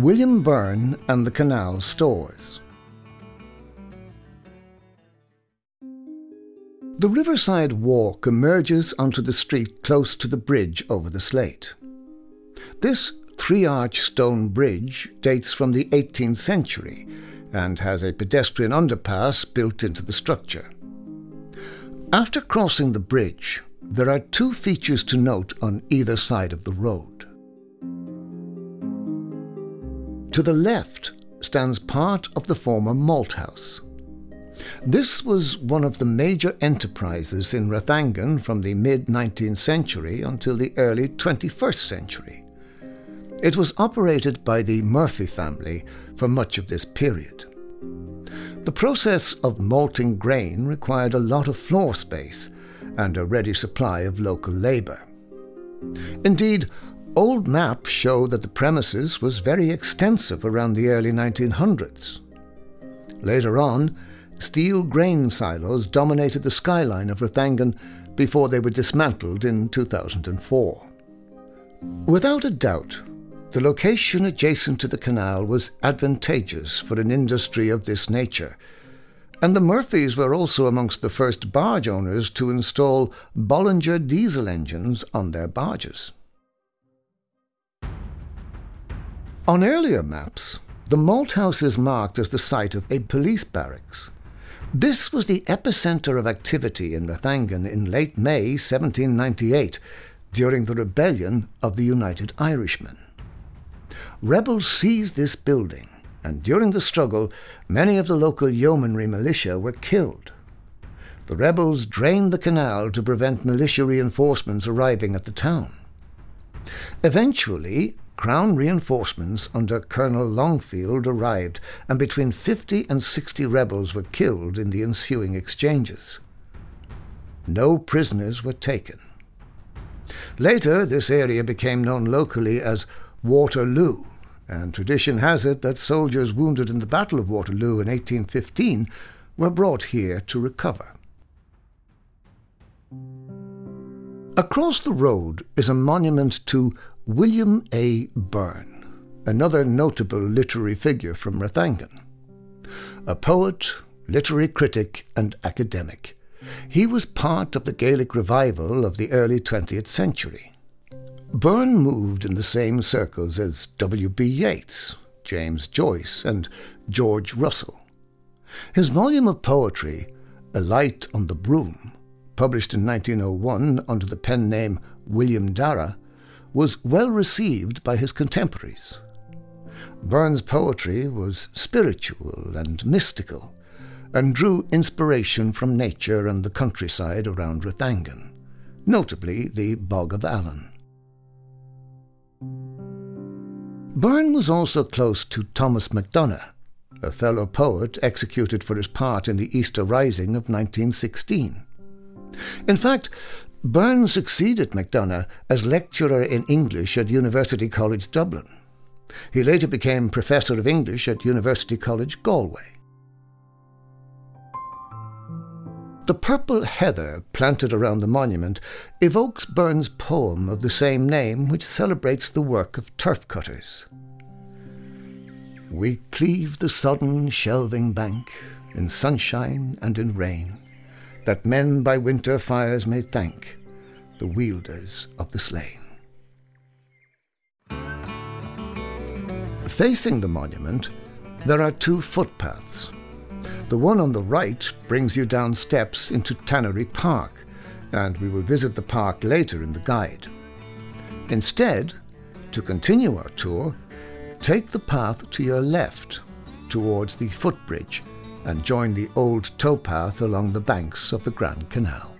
William Byrne and the Canal Stores. The Riverside Walk emerges onto the street close to the bridge over the Slate. This three arch stone bridge dates from the 18th century and has a pedestrian underpass built into the structure. After crossing the bridge, there are two features to note on either side of the road. To the left stands part of the former malt house. This was one of the major enterprises in Rathangan from the mid 19th century until the early 21st century. It was operated by the Murphy family for much of this period. The process of malting grain required a lot of floor space and a ready supply of local labour. Indeed, Old maps show that the premises was very extensive around the early 1900s. Later on, steel grain silos dominated the skyline of Rathangan before they were dismantled in 2004. Without a doubt, the location adjacent to the canal was advantageous for an industry of this nature, and the Murphys were also amongst the first barge owners to install Bolinder diesel engines on their barges. On earlier maps, the malt house is marked as the site of a police barracks. This was the epicenter of activity in Rathangan in late May 1798 during the rebellion of the United Irishmen. Rebels seized this building, and during the struggle, many of the local yeomanry militia were killed. The rebels drained the canal to prevent militia reinforcements arriving at the town. Eventually, Crown reinforcements under Colonel Longfield arrived, and between 50 and 60 rebels were killed in the ensuing exchanges. No prisoners were taken. Later, this area became known locally as Waterloo, and tradition has it that soldiers wounded in the Battle of Waterloo in 1815 were brought here to recover. Across the road is a monument to William A. Byrne, another notable literary figure from Rathangan. A poet, literary critic, and academic, he was part of the Gaelic revival of the early 20th century. Byrne moved in the same circles as W.B. Yeats, James Joyce, and George Russell. His volume of poetry, A Light on the Broom, published in 1901 under the pen name William Dara, was well received by his contemporaries. Byrne's poetry was spiritual and mystical, and drew inspiration from nature and the countryside around Rathangan, notably the Bog of Allen. Byrne was also close to Thomas MacDonagh, a fellow poet executed for his part in the Easter Rising of 1916. In fact, Byrne succeeded MacDonagh as lecturer in English at University College Dublin. He later became Professor of English at University College Galway. The purple heather planted around the monument evokes Byrne's poem of the same name, which celebrates the work of turf cutters. We cleave the sodden shelving bank in sunshine and in rain that men by winter fires may thank the wielders of the slane. Facing the monument, there are two footpaths. The one on the right brings you down steps into Tannery Park, and we will visit the park later in the guide. Instead, to continue our tour, take the path to your left towards the footbridge and join the old towpath along the banks of the Grand Canal.